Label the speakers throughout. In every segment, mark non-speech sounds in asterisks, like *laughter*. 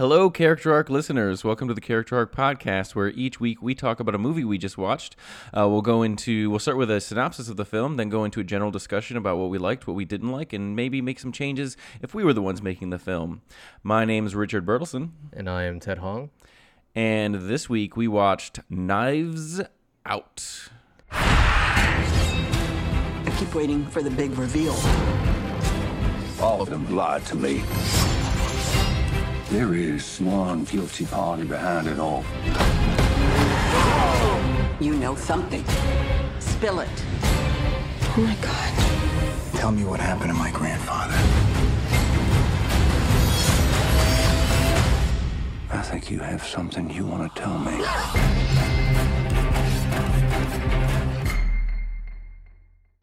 Speaker 1: Hello, Character Arc listeners. Welcome to the Character Arc podcast, where each week we talk about a movie we just watched. Uh, we'll go into, we'll start with a synopsis of the film, then go into a general discussion about what we liked, what we didn't like, and maybe make some changes if we were the ones making the film. My name is Richard Bertelson,
Speaker 2: And I am Ted Hong.
Speaker 1: and this week we watched Knives Out.
Speaker 3: I keep waiting for the big reveal.
Speaker 4: All of them lied to me. There is one guilty party behind it all.
Speaker 3: You know something. Spill it.
Speaker 5: Oh my god.
Speaker 4: Tell me what happened to my grandfather. I think you have something you want to tell me.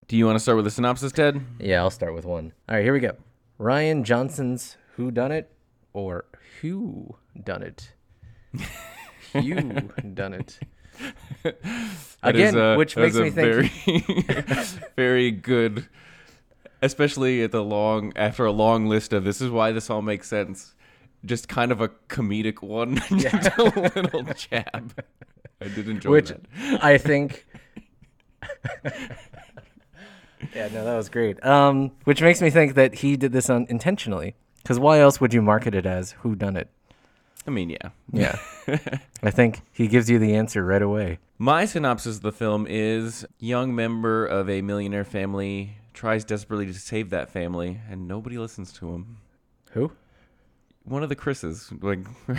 Speaker 1: Do you want to start with a synopsis, Ted?
Speaker 2: Yeah, I'll start with one. All right, here we go. Rian Johnson's Who Done It or Who Done It? *laughs* Who Done It? *laughs* Again,
Speaker 1: a-
Speaker 2: which makes me think
Speaker 1: very, *laughs* very good, especially at the long after a long list of this is why this all makes sense. Just kind of a comedic one, just a little jab. I did enjoy
Speaker 2: which
Speaker 1: that.
Speaker 2: I think. yeah, no, that was great. Um, which makes me think that he did this un- intentionally. Because why else would you market it as Who Done It?
Speaker 1: I mean, yeah.
Speaker 2: Yeah, *laughs* I think he gives you the answer right away.
Speaker 1: My synopsis of the film is: young member of a millionaire family tries desperately to save that family, and nobody listens to him.
Speaker 2: Who?
Speaker 1: One of the Chris's, like *laughs*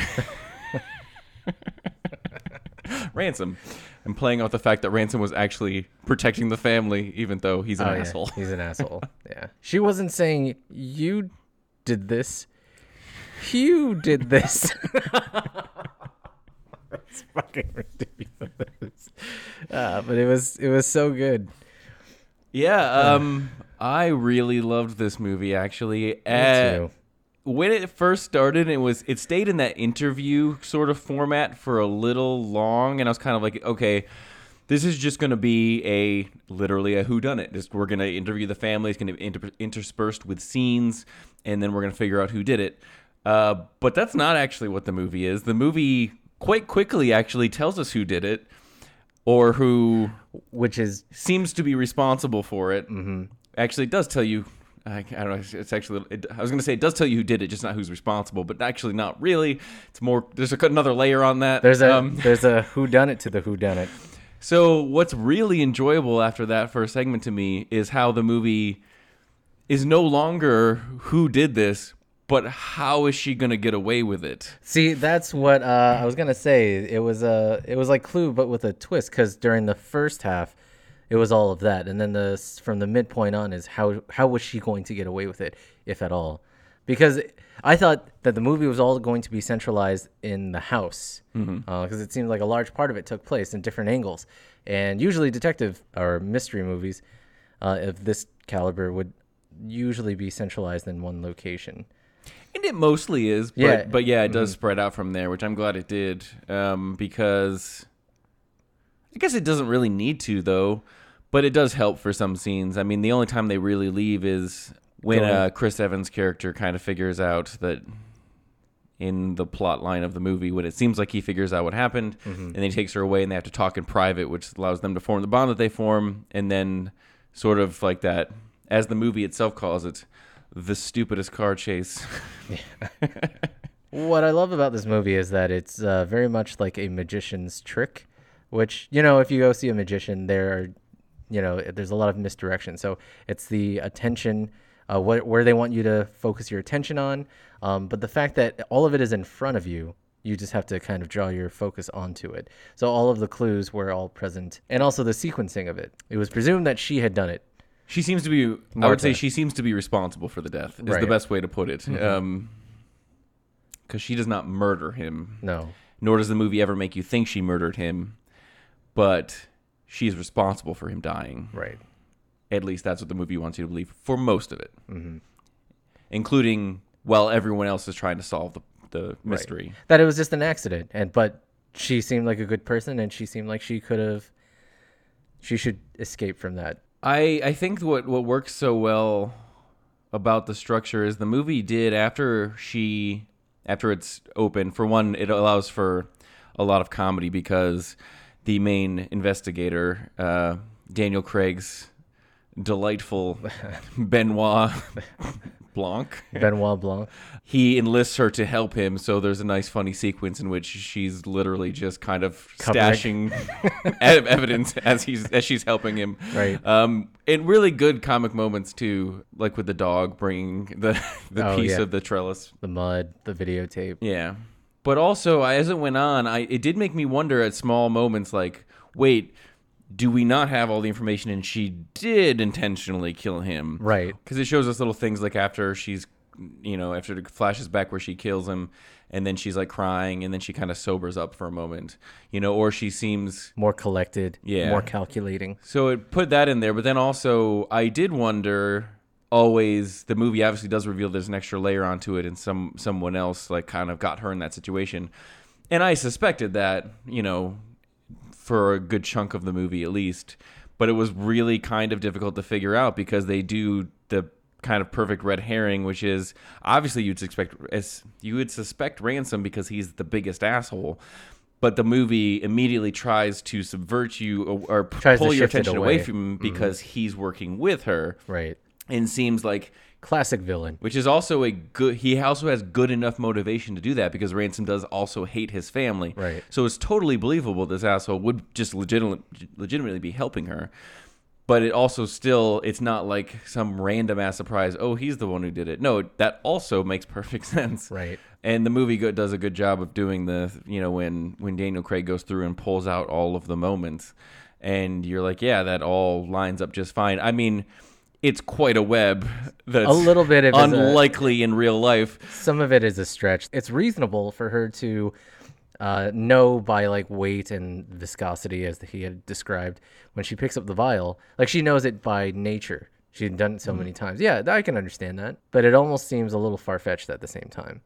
Speaker 1: Ransom. I'm playing off the fact that Ransom was actually protecting the family, even though he's an
Speaker 2: Oh, yeah,
Speaker 1: asshole.
Speaker 2: He's an asshole. *laughs* Yeah. She wasn't saying you did this. You did this. *laughs* That's fucking ridiculous. Uh, but it was it was so good.
Speaker 1: Yeah, um, I really loved this movie actually.
Speaker 2: Me
Speaker 1: Uh,
Speaker 2: too.
Speaker 1: when it first started, it was it stayed in that interview sort of format for a little long, and I was kind of like, okay, this is just going to be a literally a who done it. Just we're going to interview the family. It's going to be inter- interspersed with scenes, and then we're going to figure out who did it. Uh, but that's not actually what the movie is. The movie quite quickly actually tells us who did it, or who
Speaker 2: Which is
Speaker 1: seems to be responsible for it. Mm-hmm. Actually, it does tell you. I, I don't know. It's actually. It, I was going to say it does tell you who did it, just not who's responsible. But actually, not really. It's more. There's a, another layer on that.
Speaker 2: there's a
Speaker 1: Um, *laughs*
Speaker 2: there's a who done it to the who done it.
Speaker 1: so what's really enjoyable after that first segment to me is how the movie is no longer who did this, but how is she going to get away with it?
Speaker 2: See, that's what uh, I was gonna say. It was a it was like Clue, but with a twist. Because during the first half, it was all of that, and then the from the midpoint on is how how was she going to get away with it, if at all? Because I thought that the movie was all going to be centralized in the house, because it seemed like a large part of it took place in different angles, and usually detective or mystery movies uh, of this caliber would usually be centralized in one location.
Speaker 1: And it mostly is, but
Speaker 2: Yeah.
Speaker 1: but yeah, it does spread out from there, which I'm glad it did, um, because I guess it doesn't really need to though, but it does help for some scenes. I mean, the only time they really leave is when uh, Chris Evans' character kind of figures out that in the plot line of the movie when it seems like he figures out what happened and then he takes her away and they have to talk in private which allows them to form the bond that they form and then sort of like that as the movie itself calls it the stupidest car chase *laughs*
Speaker 2: What I love about this movie is that it's uh, very much like a magician's trick, which you know, if you go see a magician, there are, you know, there's a lot of misdirection. So it's the attention, uh, what where they want you to focus your attention on. Um, but the fact that all of it is in front of you, you just have to kind of draw your focus onto it. So all of the clues were all present, and also the sequencing of it. It was presumed that she had done it.
Speaker 1: She seems to be. I would say she seems to be responsible for the death. Is the best way to put it. Um, because she does not murder him,
Speaker 2: No,
Speaker 1: nor does the movie ever make you think she murdered him, but she is responsible for him dying.
Speaker 2: right.
Speaker 1: At least that's what the movie wants you to believe for most of it, mm-hmm. including while everyone else is trying to solve the the mystery.
Speaker 2: that it was just an accident and but she seemed like a good person and she seemed like she could have she should escape from that
Speaker 1: I I think what what works so well about the structure is the movie did after she after it's open. For one, it allows for a lot of comedy because the main investigator, uh, Daniel Craig's delightful *laughs* Benoit Blanc,
Speaker 2: Benoit Blanc.
Speaker 1: he enlists her to help him. So there's a nice, funny sequence in which she's literally just kind of
Speaker 2: Covering.
Speaker 1: stashing *laughs* evidence as he's as she's helping him.
Speaker 2: Right.
Speaker 1: Um, and really good comic moments too, like with the dog bringing the *laughs* the
Speaker 2: Oh,
Speaker 1: piece
Speaker 2: yeah.
Speaker 1: of the trellis.
Speaker 2: The mud, the videotape.
Speaker 1: Yeah. But also, as it went on, I it did make me wonder at small moments, like, wait, do we not have all the information? And she did intentionally kill him,
Speaker 2: Right.
Speaker 1: Because it shows us little things like after she's, you know, after it flashes back where she kills him, and then she's like crying, and then she kind of sobers up for a moment, you know, or she seems
Speaker 2: More collected.
Speaker 1: Yeah.
Speaker 2: More calculating.
Speaker 1: so it put that in there, but then also I did wonder always the movie obviously does reveal there's an extra layer onto it and some someone else like kind of got her in that situation. And I suspected that, you know, for a good chunk of the movie at least, but it was really kind of difficult to figure out because they do the kind of perfect red herring which is obviously you'd expect as you would suspect ransom because he's the biggest asshole but the movie immediately tries to subvert you or, or pull your attention away
Speaker 2: away.
Speaker 1: from him because he's working with her
Speaker 2: Right.
Speaker 1: and seems like
Speaker 2: Classic villain.
Speaker 1: which is also a good he also has good enough motivation to do that because ransom does also hate his family
Speaker 2: Right.
Speaker 1: so it's totally believable this asshole would just legitimate, legitimately be helping her but it also still it's not like some random ass surprise oh he's the one who did it no that also makes perfect *laughs* sense
Speaker 2: Right.
Speaker 1: and the movie go- does a good job of doing the you know when when daniel craig goes through and pulls out all of the moments and you're like yeah that all lines up just fine i mean it's quite a web that's
Speaker 2: A little bit of is a-
Speaker 1: unlikely in real life
Speaker 2: Some of it is a stretch. It's reasonable for her to uh, know by like weight and viscosity, as he had described, when she picks up the vial. Like she knows it by nature. She'd done it so
Speaker 1: Mm-hmm.
Speaker 2: many times. Yeah, I can understand that. But it almost seems a little far fetched at the same time.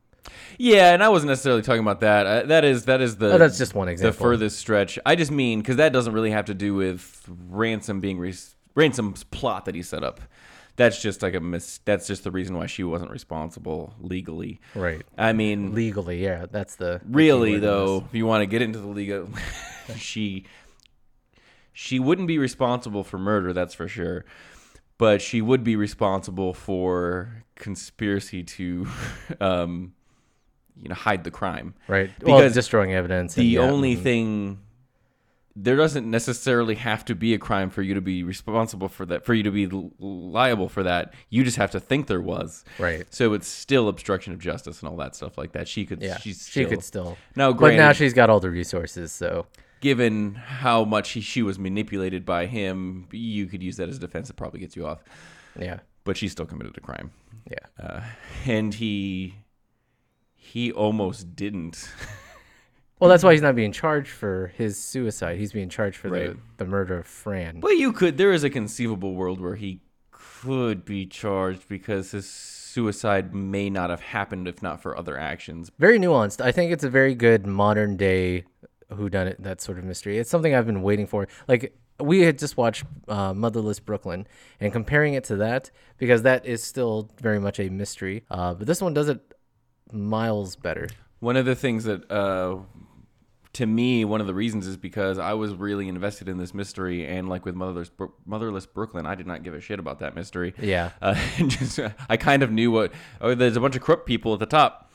Speaker 1: Yeah, and I wasn't necessarily talking about that. Uh, that is that is the
Speaker 2: Oh, that's just one example.
Speaker 1: the furthest stretch. I just mean because that doesn't really have to do with ransom being re- ransom's plot that he set up. That's just like a mis. That's just the reason why she wasn't responsible legally.
Speaker 2: Right.
Speaker 1: I mean,
Speaker 2: Legally, yeah, that's the the
Speaker 1: really though, if you want to get into the legal, *laughs* she she wouldn't be responsible for murder. That's for sure. But she would be responsible for conspiracy to, *laughs* um, you know, hide the crime.
Speaker 2: Right. well,
Speaker 1: Because
Speaker 2: destroying evidence.
Speaker 1: The
Speaker 2: yeah,
Speaker 1: only
Speaker 2: mhm.
Speaker 1: thing there doesn't necessarily have to be a crime for you to be responsible for that, for you to be liable for that. You just have to think there was.
Speaker 2: Right.
Speaker 1: So it's still obstruction of justice and all that stuff like that. She could.
Speaker 2: Yeah,
Speaker 1: She's
Speaker 2: she could still.
Speaker 1: Now,
Speaker 2: but now she's got all the resources, so
Speaker 1: given how much he, she was manipulated by him, you could use that as a defense. It probably gets you off.
Speaker 2: yeah,
Speaker 1: But she still committed a crime,
Speaker 2: yeah.
Speaker 1: uh, and he he almost didn't. *laughs*
Speaker 2: Well, that's why he's not being charged for his suicide. He's being charged for
Speaker 1: Right.
Speaker 2: the, the murder of Fran.
Speaker 1: But you could. There is a conceivable world where he could be charged because his suicide may not have happened if not for other actions.
Speaker 2: very nuanced. I think it's a very good modern day whodunit, that sort of mystery. It's something I've been waiting for. Like we had just watched uh, Motherless Brooklyn, and comparing it to that because that is still very much a mystery. Uh, but this one does it miles better.
Speaker 1: One of the things that, uh, to me, one of the reasons is because I was really invested in this mystery, and like with Motherless, Motherless Brooklyn, I did not give a shit about that mystery.
Speaker 2: Yeah. *laughs*
Speaker 1: uh, just I kind of knew what. Oh, there's a bunch of corrupt people at the top.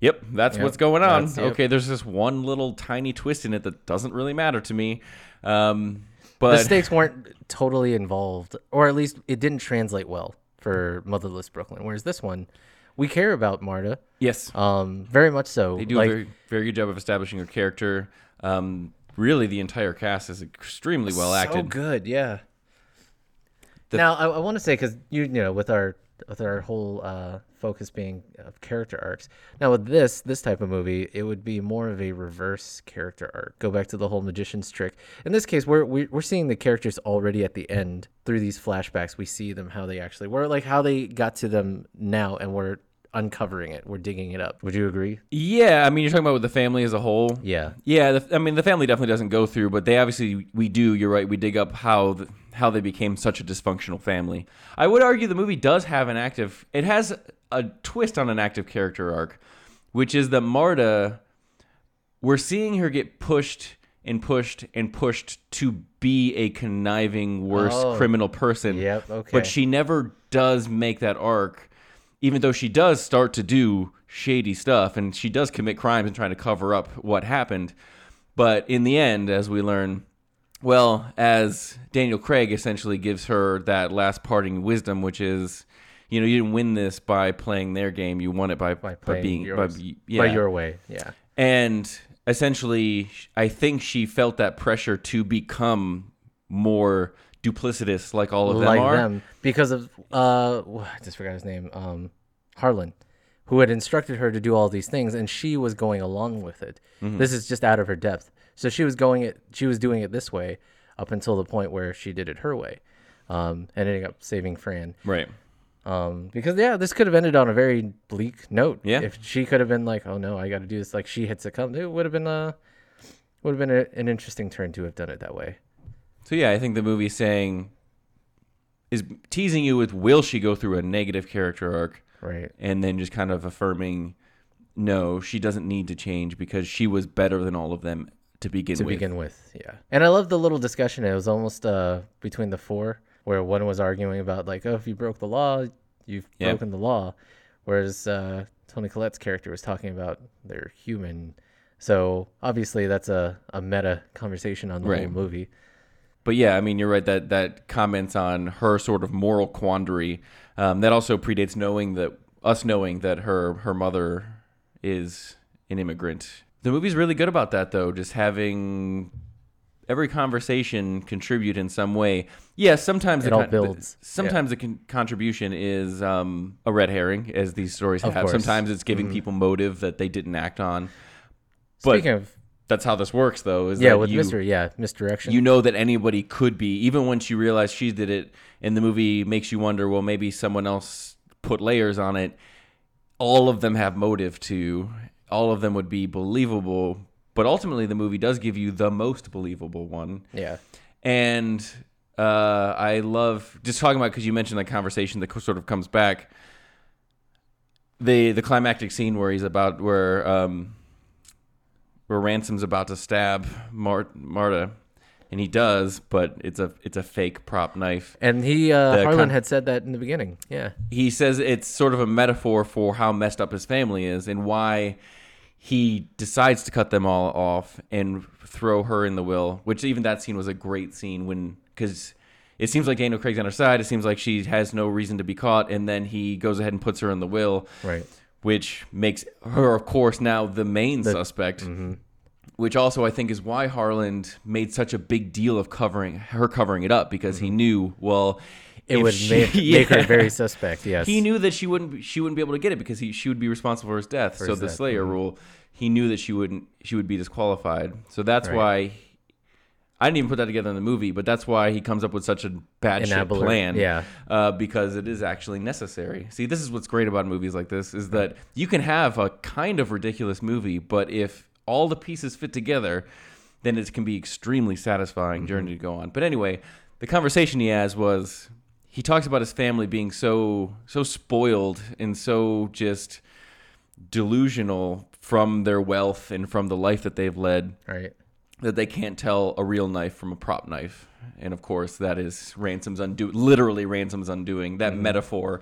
Speaker 1: Yep, that's
Speaker 2: Yep,
Speaker 1: what's going on.
Speaker 2: yep.
Speaker 1: Okay, there's this one little tiny twist in it that doesn't really matter to me. Um, but
Speaker 2: the stakes weren't totally involved, or at least it didn't translate well for Motherless Brooklyn. Whereas this one, we care about Marta,
Speaker 1: yes,
Speaker 2: um, very much so.
Speaker 1: They do
Speaker 2: like,
Speaker 1: a very, very good job of establishing her character. Um, really, the entire cast is extremely well
Speaker 2: So
Speaker 1: acted.
Speaker 2: good, yeah.
Speaker 1: The-
Speaker 2: now I, I want to say because you you know with our with our whole uh, focus being of character arcs. Now with this this type of movie, it would be more of a reverse character arc. Go back to the whole magician's trick. In this case, we're we- we're seeing the characters already at the end through these flashbacks. We see them how they actually were, like how they got to them now, and we're uncovering it. We're digging it up. Would you agree?
Speaker 1: Yeah, I mean, you're talking about with the family as a whole.
Speaker 2: Yeah.
Speaker 1: Yeah, the, I mean, the family definitely doesn't go through, but they obviously we do. You're right. We dig up how the, how they became such a dysfunctional family. I would argue the movie does have an active. It has a twist on an active character arc, which is that Marta, we're seeing her get pushed and pushed and pushed to be a conniving, worse
Speaker 2: Oh.
Speaker 1: criminal person.
Speaker 2: Yep, okay.
Speaker 1: But she never does make that arc, even though she does start to do shady stuff and she does commit crimes and trying to cover up what happened. But in the end, as we learn, well, as Daniel Craig essentially gives her that last parting wisdom, which is, you know, you didn't win this by playing their game; you won it by
Speaker 2: by
Speaker 1: by being
Speaker 2: yours,
Speaker 1: by,
Speaker 2: by your way. Yeah.
Speaker 1: And essentially, I think she felt that pressure to become more duplicitous, like all of them
Speaker 2: like
Speaker 1: are.
Speaker 2: them because of uh I just forgot his name um Harlan who had instructed her to do all these things and she was going along with it
Speaker 1: Mm-hmm.
Speaker 2: this is just out of her depth so she was going it she was doing it this way up until the point where she did it her way um and ending up saving Fran
Speaker 1: Right.
Speaker 2: um because yeah this could have ended on a very bleak note
Speaker 1: Yeah.
Speaker 2: if she could have been like oh no I got to do this like she had succumbed it would have been uh would have been a, an interesting turn to have done it that way
Speaker 1: So yeah, I think the movie's saying is teasing you with will she go through a negative character arc,
Speaker 2: right.
Speaker 1: And then just kind of affirming, no, she doesn't need to change because she was better than all of them to begin
Speaker 2: to
Speaker 1: with.
Speaker 2: begin with yeah. And i love the little discussion. It was almost uh between the four where one was arguing about like oh if you broke the law you've
Speaker 1: Yeah.
Speaker 2: broken the law. Whereas uh toni collette's character was talking about they're human. So obviously that's a, a meta conversation on the
Speaker 1: Right.
Speaker 2: whole movie
Speaker 1: But yeah, I mean, you're right that that comments on her sort of moral quandary. Um, that also predates knowing that us knowing that her her mother is an immigrant. The movie's really good about that, though, just having every conversation contribute in some way. Yes, sometimes
Speaker 2: It all
Speaker 1: con-
Speaker 2: builds.
Speaker 1: Sometimes the con- contribution is um, a red herring, as these stories
Speaker 2: Of
Speaker 1: have.
Speaker 2: course. Mm-hmm.
Speaker 1: Sometimes it's giving people motive that they didn't act on. But
Speaker 2: speaking of
Speaker 1: that's how this works, though. Is
Speaker 2: yeah with
Speaker 1: you,
Speaker 2: mystery yeah misdirection
Speaker 1: you know that anybody could be even once you realize she did it and the movie makes you wonder well maybe someone else put layers on it all of them have motive to all of them would be believable but ultimately the movie does give you the most believable one
Speaker 2: yeah
Speaker 1: and uh, I love just talking about because you mentioned that conversation that sort of comes back. The the climactic scene where he's about where um, where Ransom's about to stab Mar- Marta, and he does, but it's a it's a fake prop knife.
Speaker 2: and he uh harlan
Speaker 1: con-
Speaker 2: had said that in the beginning yeah
Speaker 1: He says it's sort of a metaphor for how messed up his family is and why he decides to cut them all off and throw her in the will. Which even that scene was a great scene when because it seems like Daniel Craig's on her side. It seems like she has no reason to be caught, and then he goes ahead and puts her in the will,
Speaker 2: right
Speaker 1: which makes her, of course, now the main suspect.
Speaker 2: mm-hmm.
Speaker 1: Which also I think is why Harlan made such a big deal of covering her covering it up because he knew well
Speaker 2: Mm-hmm. it
Speaker 1: if
Speaker 2: would
Speaker 1: she-
Speaker 2: make, *laughs* make her very suspect yes
Speaker 1: He knew that she wouldn't be- she wouldn't be able to get it because he she would be responsible for his death. so
Speaker 2: his
Speaker 1: the
Speaker 2: death,
Speaker 1: Slayer rule, he knew that she wouldn't she would be disqualified. So that's
Speaker 2: Right.
Speaker 1: why I didn't even put that together in the movie, but that's why he comes up with such a bad shit
Speaker 2: Enabler,
Speaker 1: plan.
Speaker 2: yeah.
Speaker 1: uh, because it is actually necessary. See, this is what's great about movies like this is that you can have a kind of ridiculous movie, but if all the pieces fit together, then it can be extremely satisfying journey to go on. But anyway, the conversation he has was he talks about his family being so so spoiled and so just delusional from their wealth and from the life that they've led
Speaker 2: right
Speaker 1: that they can't tell a real knife from a prop knife. And of course, that is Ransom's undo literally Ransom's undoing. That metaphor.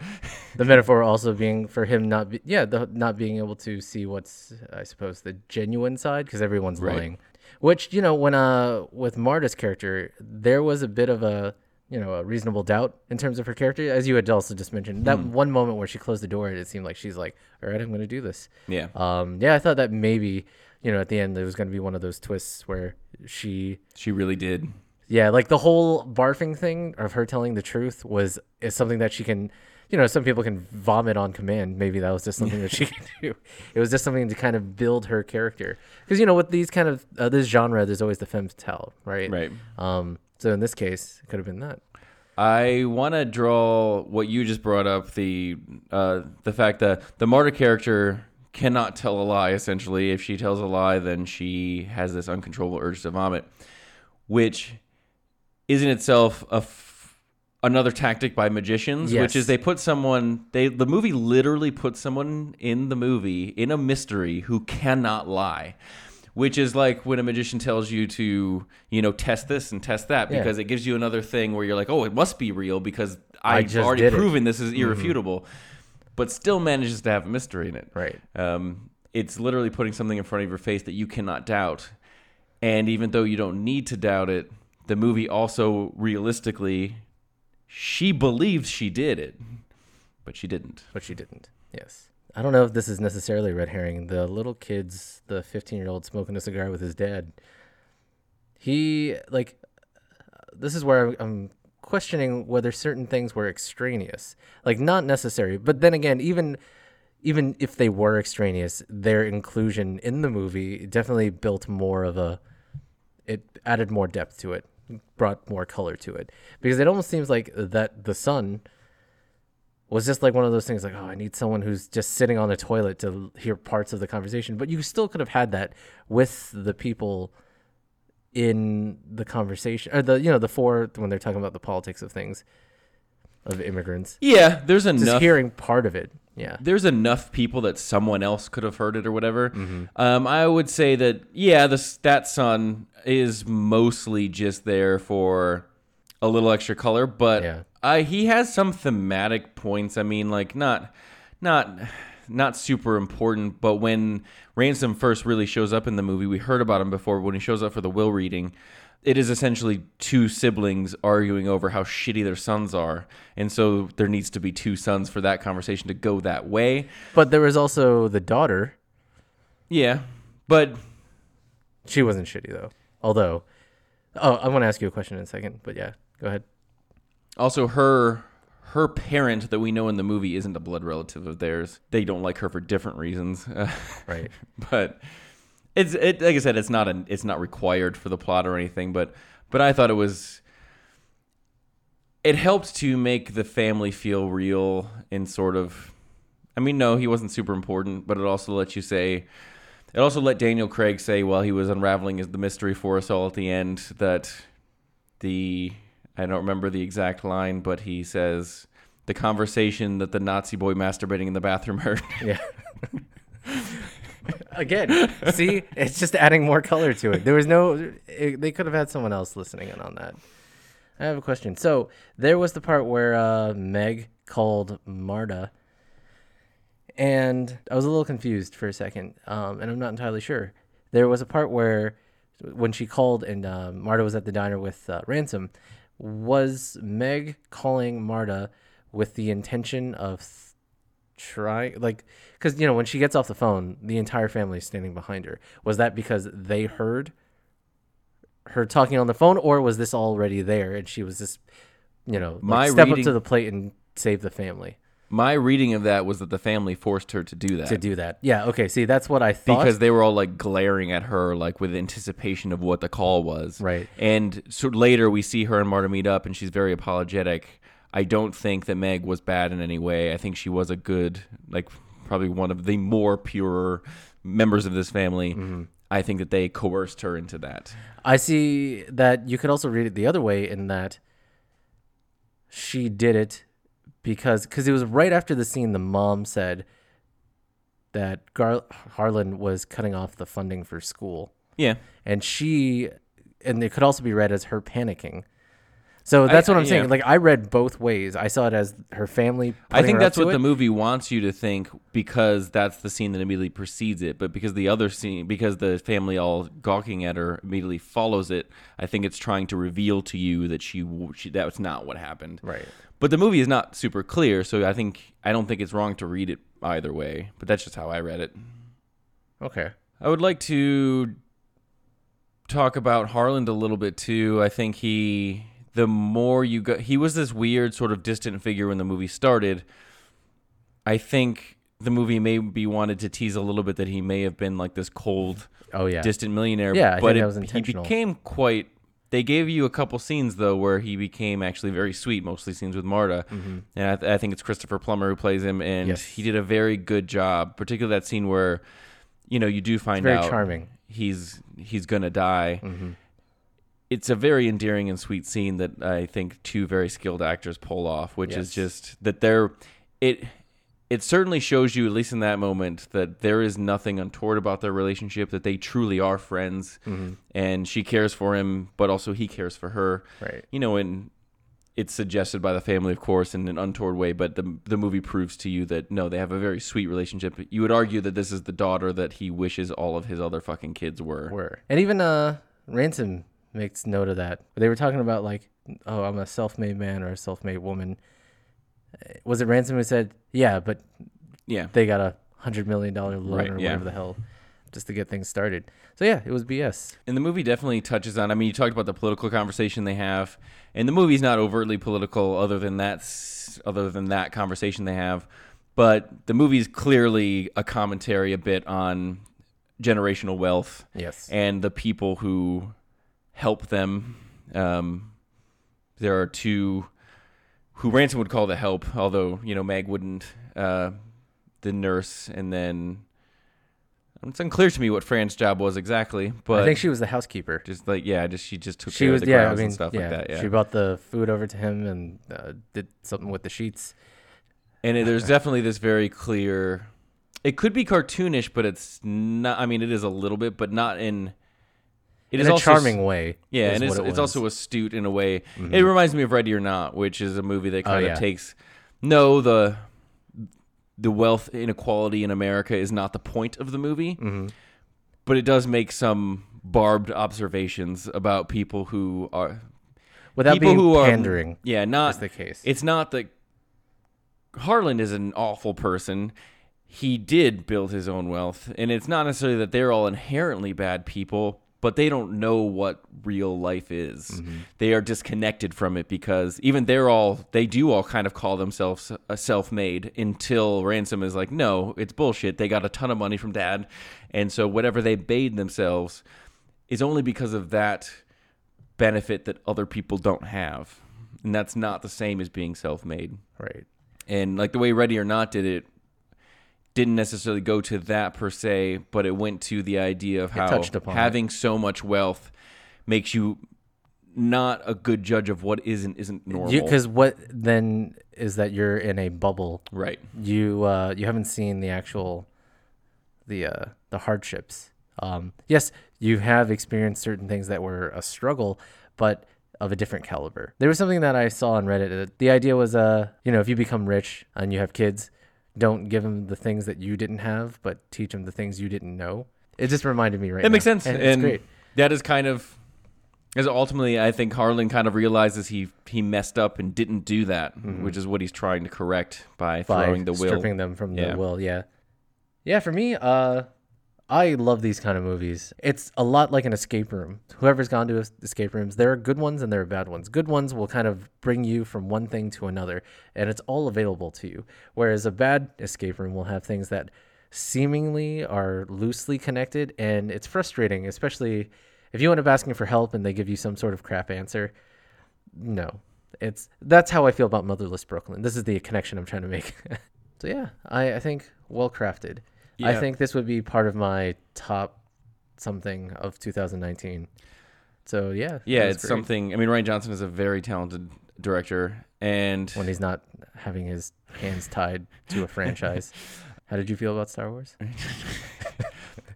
Speaker 2: the metaphor also being for him not be, yeah the, not being able to see what's i suppose the genuine side because everyone's
Speaker 1: Right.
Speaker 2: lying which you know when uh with marta's character there was a bit of a you know a reasonable doubt in terms of her character as you had also just mentioned that
Speaker 1: Hmm.
Speaker 2: one moment where she closed the door it seemed like she's like all right i'm gonna do this
Speaker 1: Yeah.
Speaker 2: um yeah i thought that maybe you know at the end there was gonna be one of those twists where she
Speaker 1: She really did.
Speaker 2: yeah, like the whole barfing thing of her telling the truth was is something that she can, you know, some people can vomit on command. Maybe that was just something that she could *laughs* do. It was just something to kind of build her character. Because you know, with these kind of uh, this genre, there's always the femme fatale, right?
Speaker 1: Right.
Speaker 2: Um. So in this case, it could have been that.
Speaker 1: I want to draw what you just brought up the uh, the fact that the Marta character cannot tell a lie. Essentially, if she tells a lie, then she has this uncontrollable urge to vomit, which is in itself a f- another tactic by magicians,
Speaker 2: Yes.
Speaker 1: which is they put someone they the movie literally puts someone in the movie in a mystery who cannot lie. Which is like when a magician tells you to, you know, test this and test that
Speaker 2: Yeah.
Speaker 1: because it gives you another thing where you're like, oh, it must be real because I've already
Speaker 2: did it." Mm-hmm.
Speaker 1: proven this is irrefutable, but still manages to have mystery in it.
Speaker 2: Right.
Speaker 1: Um, it's literally putting something in front of your face that you cannot doubt. And even though you don't need to doubt it, the movie also realistically, she believes she did it, but she didn't.
Speaker 2: but she didn't. Yes. I don't know if this is necessarily a red herring. The little kids, the 15 year old smoking a cigar with his dad, he, like, this is where I'm questioning whether certain things were extraneous. Like, not necessary. But then again, even. Even if they were extraneous, their inclusion in the movie definitely built more of a. It added more depth to it, brought more color to it, because it almost seems like that the son was just like one of those things like, oh, I need someone who's just sitting on the toilet to hear parts of the conversation. But you still could have had that with the people in the conversation, or the you know the four when they're talking about the politics of things, of immigrants.
Speaker 1: Yeah, there's
Speaker 2: Just
Speaker 1: enough.
Speaker 2: hearing part of it. Yeah.
Speaker 1: there's enough people that someone else could have heard it or whatever.
Speaker 2: Mm-hmm.
Speaker 1: Um, I would say that yeah, the that son is mostly just there for a little extra color, but
Speaker 2: Yeah.
Speaker 1: uh, he has some thematic points. I mean, like not not not super important, but when Ransom first really shows up in the movie, we heard about him before. When he shows up for the will reading, it is essentially two siblings arguing over how shitty their sons are, and so there needs to be two sons for that conversation to go that way.
Speaker 2: But there was also the daughter.
Speaker 1: Yeah, but
Speaker 2: She wasn't shitty though. Although, oh, I want to ask you a question in a second. But yeah, go ahead.
Speaker 1: also her her parent that we know in the movie isn't a blood relative of theirs. They don't like her for different reasons. *laughs*
Speaker 2: Right.
Speaker 1: but it's it like I said, it's not an it's not required for the plot or anything. But but I thought it was. It helped to make the family feel real in sort of. I mean, no, he wasn't super important, but it also let you say. It also let Daniel Craig say while he was unraveling the mystery for us all at the end that the I don't remember the exact line, but he says the conversation that the Nazi boy masturbating in the bathroom heard. *laughs*
Speaker 2: Yeah. *laughs* Again, see, it's just adding more color to it. There was no, it, they could have had someone else listening in on that. I have a question. So there was the part where uh, Meg called Marta, and I was a little confused for a second, um, and I'm not entirely sure. There was a part where when she called and uh, Marta was at the diner with uh, Ransom, was Meg calling Marta with the intention of trying like because you know when she gets off the phone the entire family is standing behind her. Was that because they heard her talking on the phone or was this already there and she was just you know like,
Speaker 1: My
Speaker 2: step
Speaker 1: reading-
Speaker 2: up to the plate and save the family?
Speaker 1: My reading of that was that the family forced her to do that.
Speaker 2: to do that. Yeah okay see that's what i thought.
Speaker 1: Because they were all like glaring at her like with anticipation of what the call was.
Speaker 2: Right.
Speaker 1: and so later we see her and marta meet up and she's very apologetic i don't think that meg was bad in any way. I think she was a good like probably one of the more pure members of this family.
Speaker 2: Mm-hmm.
Speaker 1: i think that they coerced her into that.
Speaker 2: I see that you could also read it the other way in that she did it because because it was right after the scene the mom said that Gar- Harlan was cutting off the funding for school.
Speaker 1: Yeah.
Speaker 2: And she and it could also be read as her panicking. So that's what
Speaker 1: I-
Speaker 2: I'm saying.
Speaker 1: yeah.
Speaker 2: Like I read both ways. I saw it as her family.
Speaker 1: I think that's what
Speaker 2: it.
Speaker 1: the movie wants you to think because that's the scene that immediately precedes it. But because the other scene, because the family all gawking at her immediately follows it, I think it's trying to reveal to you that she, she that was not what happened.
Speaker 2: Right.
Speaker 1: But the movie is not super clear, so I think I don't think it's wrong to read it either way. But that's just how I read it.
Speaker 2: Okay.
Speaker 1: I would like to talk about Harlan a little bit too. I think he, the more you go, he was this weird sort of distant figure when the movie started. I think the movie maybe wanted to tease a little bit that he may have been like this cold,
Speaker 2: Oh yeah.
Speaker 1: distant millionaire.
Speaker 2: Yeah, I
Speaker 1: but
Speaker 2: think
Speaker 1: it-
Speaker 2: that was
Speaker 1: he became quite. They gave you a couple scenes though where he became actually very sweet, mostly scenes with Marta, and I, th- I think it's Christopher Plummer who plays him, and
Speaker 2: Mm-hmm. Yes.
Speaker 1: he did a very good job. Particularly that scene where, you know, you do find
Speaker 2: very
Speaker 1: out
Speaker 2: charming.
Speaker 1: he's he's gonna die. It's a very endearing and sweet scene that I think two very skilled actors pull off, which is just that they're it it certainly shows you at least in that moment that there is nothing untoward about their relationship that they truly are friends
Speaker 2: Mm-hmm.
Speaker 1: and she cares for him but also he cares for her.
Speaker 2: Right.
Speaker 1: you know and it's suggested by the family of course in an untoward way but the the movie proves to you that no they have a very sweet relationship. You would argue that this is the daughter that he wishes all of his other fucking kids were.
Speaker 2: Were. And even uh ransom makes note of that. But They were talking about like, oh, I'm a self-made man or a self-made woman. Uh, Was it ransom who said, yeah, but
Speaker 1: yeah
Speaker 2: they got a hundred million dollar loan
Speaker 1: Right,
Speaker 2: or
Speaker 1: yeah.
Speaker 2: whatever the hell, just to get things started. So yeah, it was BS.
Speaker 1: And the movie definitely touches on. I mean, you talked about the political conversation they have, and the movie's not overtly political, other than that, other than that conversation they have. But the movie's clearly a commentary a bit on generational wealth
Speaker 2: Yes.
Speaker 1: and the people who help them. Um, there are two who Ransom would call the help, although you know Mag wouldn't. Uh, the nurse, and then it's unclear to me what Fran's job was exactly. But
Speaker 2: I think she was the housekeeper.
Speaker 1: just like yeah, just she just took
Speaker 2: She
Speaker 1: care
Speaker 2: was
Speaker 1: of the
Speaker 2: yeah, I mean
Speaker 1: and stuff
Speaker 2: yeah,
Speaker 1: like that. Yeah,
Speaker 2: She brought the food over to him and uh, did something with the sheets.
Speaker 1: and it, there's *laughs* definitely this very clear. It could be cartoonish, but it's not. I mean, it is a little bit, but not in. It
Speaker 2: in
Speaker 1: is
Speaker 2: a charming way.
Speaker 1: Yeah,
Speaker 2: is
Speaker 1: and it's,
Speaker 2: it
Speaker 1: it's also astute in a way. It reminds me of Ready or Not, which is a movie that
Speaker 2: Oh,
Speaker 1: kind of
Speaker 2: yeah.
Speaker 1: takes no the the wealth inequality in America is not the point of the movie,
Speaker 2: Mm-hmm.
Speaker 1: but it does make some barbed observations about people who are
Speaker 2: without
Speaker 1: people
Speaker 2: being
Speaker 1: who are
Speaker 2: pandering.
Speaker 1: Yeah, not
Speaker 2: the case.
Speaker 1: It's not that Harlan is an awful person. He did build his own wealth, and it's not necessarily that they're all inherently bad people, but they don't know what real life is.
Speaker 2: Mm-hmm.
Speaker 1: They are disconnected from it because even they're all they do all kind of call themselves a self-made until Ransom is like, no, it's bullshit. They got a ton of money from dad, and so whatever they made themselves is only because of that benefit that other people don't have. And that's not the same as being self-made.
Speaker 2: right.
Speaker 1: And like the way Ready or Not did it didn't necessarily go to that per se, but it went to the idea of how
Speaker 2: upon it.
Speaker 1: having so much wealth makes you not a good judge of what is and isn't normal.
Speaker 2: Because what then is that you're in a bubble.
Speaker 1: right.
Speaker 2: You uh, you haven't seen the actual the uh, the hardships. Um, yes, you have experienced certain things that were a struggle, but of a different caliber. There was something that I saw on Reddit. The idea was, uh, you know, if you become rich and you have kids, don't give them the things that you didn't have, but teach them the things you didn't know. It just reminded me right.
Speaker 1: That makes sense.
Speaker 2: And
Speaker 1: And,
Speaker 2: it's great.
Speaker 1: that is kind of as ultimately I think Harlan kind of realizes he he messed up and didn't do that, which is what he's trying to correct by,
Speaker 2: Mm-hmm. by
Speaker 1: throwing the will.
Speaker 2: stripping them from
Speaker 1: Yeah.
Speaker 2: the will. Yeah, yeah. For me, uh, I love these kind of movies. It's a lot like an escape room. Whoever's gone to escape rooms, there are good ones and there are bad ones. Good ones will kind of bring you from one thing to another, and it's all available to you. Whereas a bad escape room will have things that seemingly are loosely connected, and it's frustrating, especially if you end up asking for help and they give you some sort of crap answer no it's that's how i feel about motherless brooklyn this is the connection i'm trying to make *laughs* so yeah i, I think well crafted i think this would be part of my top something of 2019 so yeah
Speaker 1: Yeah, it's
Speaker 2: great
Speaker 1: something. I mean, Rian Johnson is a very talented director, and
Speaker 2: when he's not having his hands tied to a franchise *laughs* how did you feel about star wars *laughs*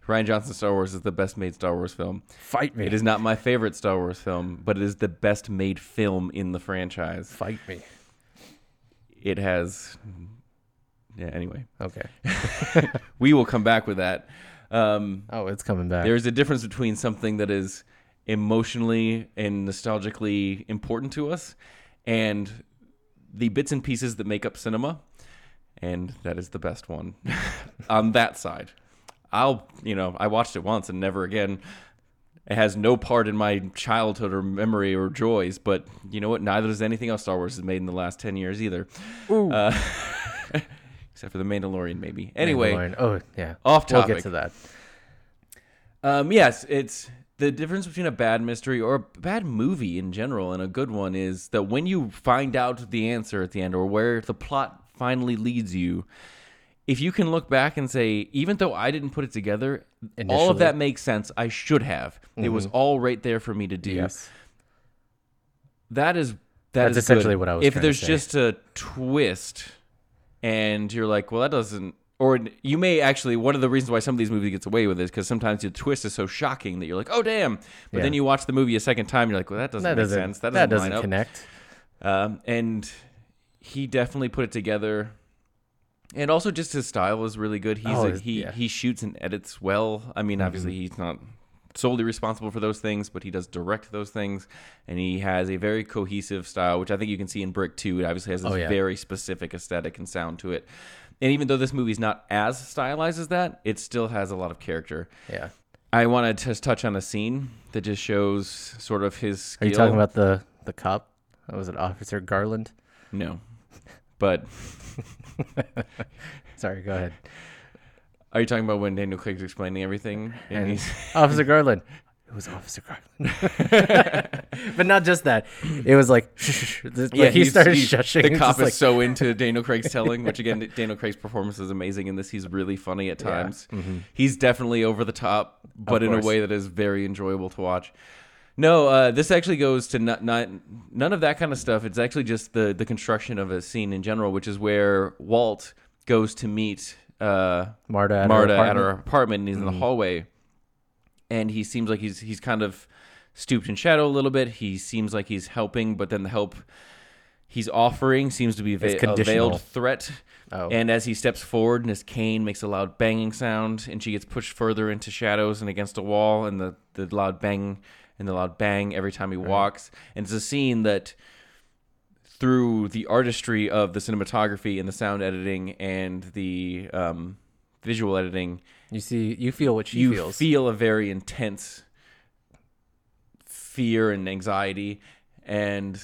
Speaker 1: Rian Johnson's Star Wars is the best made Star Wars film.
Speaker 2: fight me
Speaker 1: It is not my favorite Star Wars film, but it is the best made film in the franchise.
Speaker 2: fight me
Speaker 1: It has. Yeah. Anyway,
Speaker 2: okay. *laughs*
Speaker 1: We will come back with that. Um,
Speaker 2: oh it's coming back.
Speaker 1: there's a difference between something that is emotionally and nostalgically important to us and the bits and pieces that make up cinema and that is the best one *laughs* on that side. I'll you know i watched it once and never again. It has no part in my childhood or memory or joys but you know what? Neither does anything else star wars has made in the last 10 years either. Uh, *laughs* except for the mandalorian maybe anyway
Speaker 2: Mandalorian. oh yeah
Speaker 1: off topic.
Speaker 2: we'll get to that
Speaker 1: um, yes, it's the difference between a bad mystery or a bad movie in general and a good one is that when you find out the answer at the end or where the plot finally leads you, if you can look back and say, even though I didn't put it together, all of that makes sense. I should have. It was all right there for me to do.
Speaker 2: Yes.
Speaker 1: that is that
Speaker 2: That's
Speaker 1: is
Speaker 2: essentially
Speaker 1: good.
Speaker 2: what I was saying. If
Speaker 1: there's just a twist, and you're like, well, that doesn't. Or you may actually one of the reasons why some of these movies gets away with it is because sometimes the twist is so shocking that you're like, oh damn! But then you watch the movie a second time, you're like, well, that doesn't
Speaker 2: that
Speaker 1: make
Speaker 2: doesn't
Speaker 1: sense. That doesn't,
Speaker 2: that doesn't
Speaker 1: line up.
Speaker 2: connect.
Speaker 1: Um, and he definitely put it together. And also, just his style is really good. He's
Speaker 2: Oh,
Speaker 1: a,
Speaker 2: his-
Speaker 1: he
Speaker 2: yeah. Mm-hmm.
Speaker 1: he shoots and edits well. I mean, obviously, he's not solely responsible for those things, but he does direct those things, and he has a very cohesive style, which I think you can see in Brick too. It obviously has this
Speaker 2: Oh, yeah.
Speaker 1: very specific aesthetic and sound to it. And even though this movie's not as stylized as that, it still has a lot of character.
Speaker 2: Yeah.
Speaker 1: I want to just touch on a scene that just shows sort of his.
Speaker 2: Are you talking about the the cop? What was it Officer Garland?
Speaker 1: no? But *laughs*
Speaker 2: Sorry, go ahead.
Speaker 1: Are you talking about when Daniel Craig's explaining everything? And
Speaker 2: And
Speaker 1: he's, *laughs*
Speaker 2: Officer Garland. *laughs* It was Officer Garland. *laughs* but not just that. It was like, like he started
Speaker 1: he's-
Speaker 2: shushing.
Speaker 1: The cop is
Speaker 2: like,
Speaker 1: so into Daniel Craig's telling, which again, Daniel Craig's performance is amazing in this. He's really funny at times. He's definitely over the top, but in a way that is very enjoyable to watch. No, uh, this actually goes to not, not none of that kind of stuff. It's actually just the the construction of a scene in general, which is where Walt goes to meet uh,
Speaker 2: Marta at her
Speaker 1: Marta at
Speaker 2: apartment. Mm-hmm.
Speaker 1: her apartment, and he's in the hallway, and he seems like he's he's kind of stooped in shadow a little bit. He seems like he's helping, but then the help he's offering seems to be
Speaker 2: It's
Speaker 1: va- a
Speaker 2: conditional.
Speaker 1: veiled threat.
Speaker 2: Oh.
Speaker 1: And as he steps forward, and his cane makes a loud banging sound, and she gets pushed further into shadows and against a wall, and the, the loud bang and the loud bang every time he walks. And it's a scene that, through the artistry of the cinematography and the sound editing and the um, visual editing,
Speaker 2: You see, you feel what she
Speaker 1: you
Speaker 2: feels.
Speaker 1: feel a very intense fear and anxiety and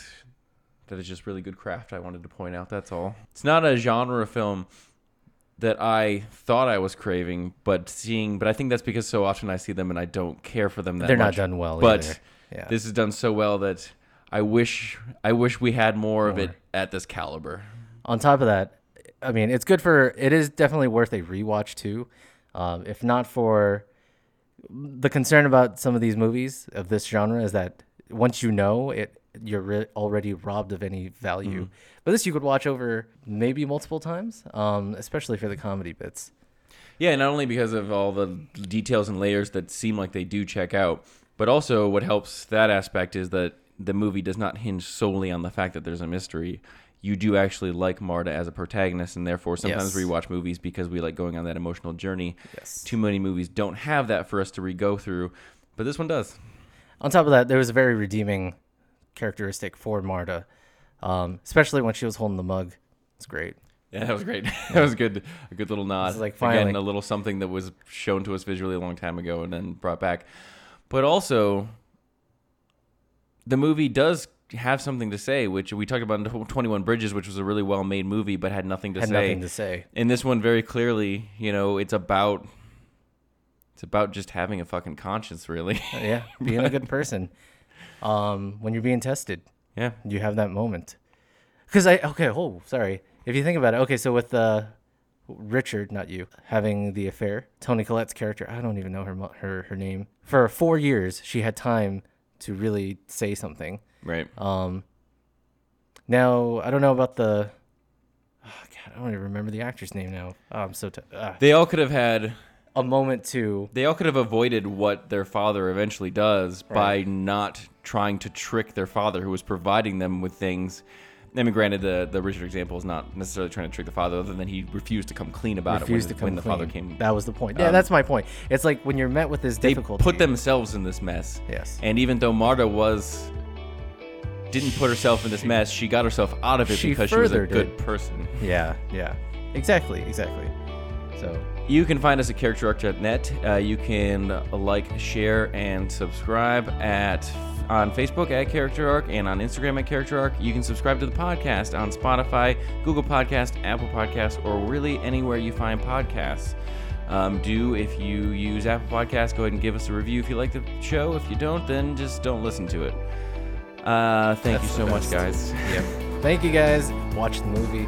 Speaker 1: that is just really good craft i wanted to point out that's all it's not a genre film that i thought i was craving but seeing but i think that's because so often i see them and i don't care for them that
Speaker 2: They're not done well
Speaker 1: but
Speaker 2: either. Yeah.
Speaker 1: this is done so well that i wish i wish we had more of it at this caliber
Speaker 2: On top of that, I mean, it's good for. It is definitely worth a rewatch too. Um, if not for the concern about some of these movies of this genre is that once you know it, you're re- already robbed of any value. But this you could watch over maybe multiple times, um, especially for the comedy bits.
Speaker 1: Yeah, not only because of all the details and layers that seem like they do check out, but also what helps that aspect is that the movie does not hinge solely on the fact that there's a mystery. You do actually like Marta as a protagonist, and therefore sometimes
Speaker 2: Yes.
Speaker 1: we watch movies because we like going on that emotional journey.
Speaker 2: Yes.
Speaker 1: Too many movies don't have that for us to re go through, but this one does.
Speaker 2: On top of that, there was a very redeeming characteristic for Marta, um, especially when she was holding the mug. It's great.
Speaker 1: Yeah, that was great. *laughs* *laughs* that was good. A good little nod.
Speaker 2: It's like
Speaker 1: Again,
Speaker 2: finally-
Speaker 1: a little something that was shown to us visually a long time ago and then brought back. But also, the movie does have something to say, which we talked about in Twenty One Bridges, which was a really well made movie, but had nothing to
Speaker 2: Had
Speaker 1: say.
Speaker 2: nothing to say.
Speaker 1: In this one, very clearly, you know, it's about it's about just having a fucking conscience, really. *laughs*
Speaker 2: Yeah, being a good person. Um, when you're being tested,
Speaker 1: yeah.
Speaker 2: you have that moment. Because I okay, oh sorry. If you think about it, okay, so with uh, Richard, not you, having the affair, Toni Collette's character, I don't even know her her her name. For four years, she had time to really say something.
Speaker 1: Right.
Speaker 2: Um, now I don't know about the. Oh, God, I don't even remember the actor's name now. Oh, I'm so t- uh,
Speaker 1: They all could have had
Speaker 2: a moment to
Speaker 1: they all could have avoided what their father eventually does by not trying to trick their father who was providing them with things. I mean, granted, the, the Richard example is not necessarily trying to trick the father, other than he refused to come clean about
Speaker 2: refused
Speaker 1: it when, when the father came.
Speaker 2: That was the point. Yeah,
Speaker 1: Um,
Speaker 2: that's my point. It's like when you're met with this
Speaker 1: they
Speaker 2: difficulty.
Speaker 1: put themselves in this mess.
Speaker 2: Yes.
Speaker 1: And even though Marta was didn't put herself in this mess, she got herself out of it
Speaker 2: She
Speaker 1: because she was a good
Speaker 2: it.
Speaker 1: person.
Speaker 2: Yeah, yeah. Exactly, exactly. So
Speaker 1: You can find us at characterarc.net. Uh, you can like, share, and subscribe at on Facebook at Character Arc and on Instagram at Character Arc. You can subscribe to the podcast on Spotify, Google Podcast, Apple Podcast, or really anywhere you find podcasts. Um, do if you use Apple Podcasts, go ahead and give us a review if you like the show. If you don't, then just don't listen to it. Uh, thank
Speaker 2: That's
Speaker 1: you so much, guys.
Speaker 2: Yep. Thank you guys. Watch the movie.